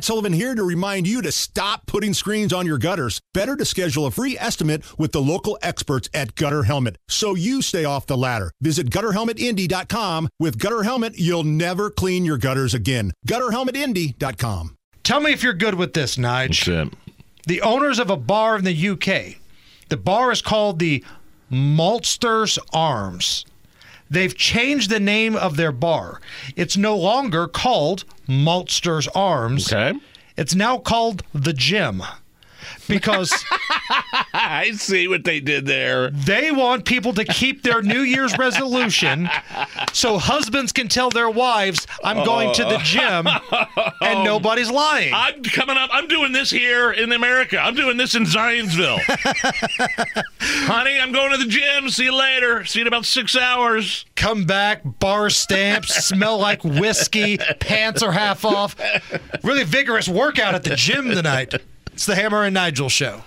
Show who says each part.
Speaker 1: Matt Sullivan here to remind you to stop putting screens on your gutters. Better to schedule a free estimate with the local experts at Gutter Helmet so you stay off the ladder. Visit gutterhelmetindy.com. With Gutter Helmet, you'll never clean your gutters again. Gutterhelmetindy.com.
Speaker 2: Tell me if you're good with this, Nige.
Speaker 3: That's.
Speaker 2: The owners of a bar in the UK. The bar is called the Maltsters Arms. They've changed the name of their bar. It's no longer called Maltsters Arms.
Speaker 3: Okay.
Speaker 2: It's now called The Gym. Because
Speaker 3: I see what they did there.
Speaker 2: they want people to keep their New Year's resolution so husbands can tell their wives, I'm going to the gym, and oh. nobody's lying.
Speaker 3: I'm coming up. I'm doing this here in America. I'm doing this in Zionsville. Honey, I'm going to the gym. See you later. See you in about six hours.
Speaker 2: come back, bar stamps, smell like whiskey, pants are half off. Really vigorous workout at the gym tonight. It's the Hammer and Nigel show.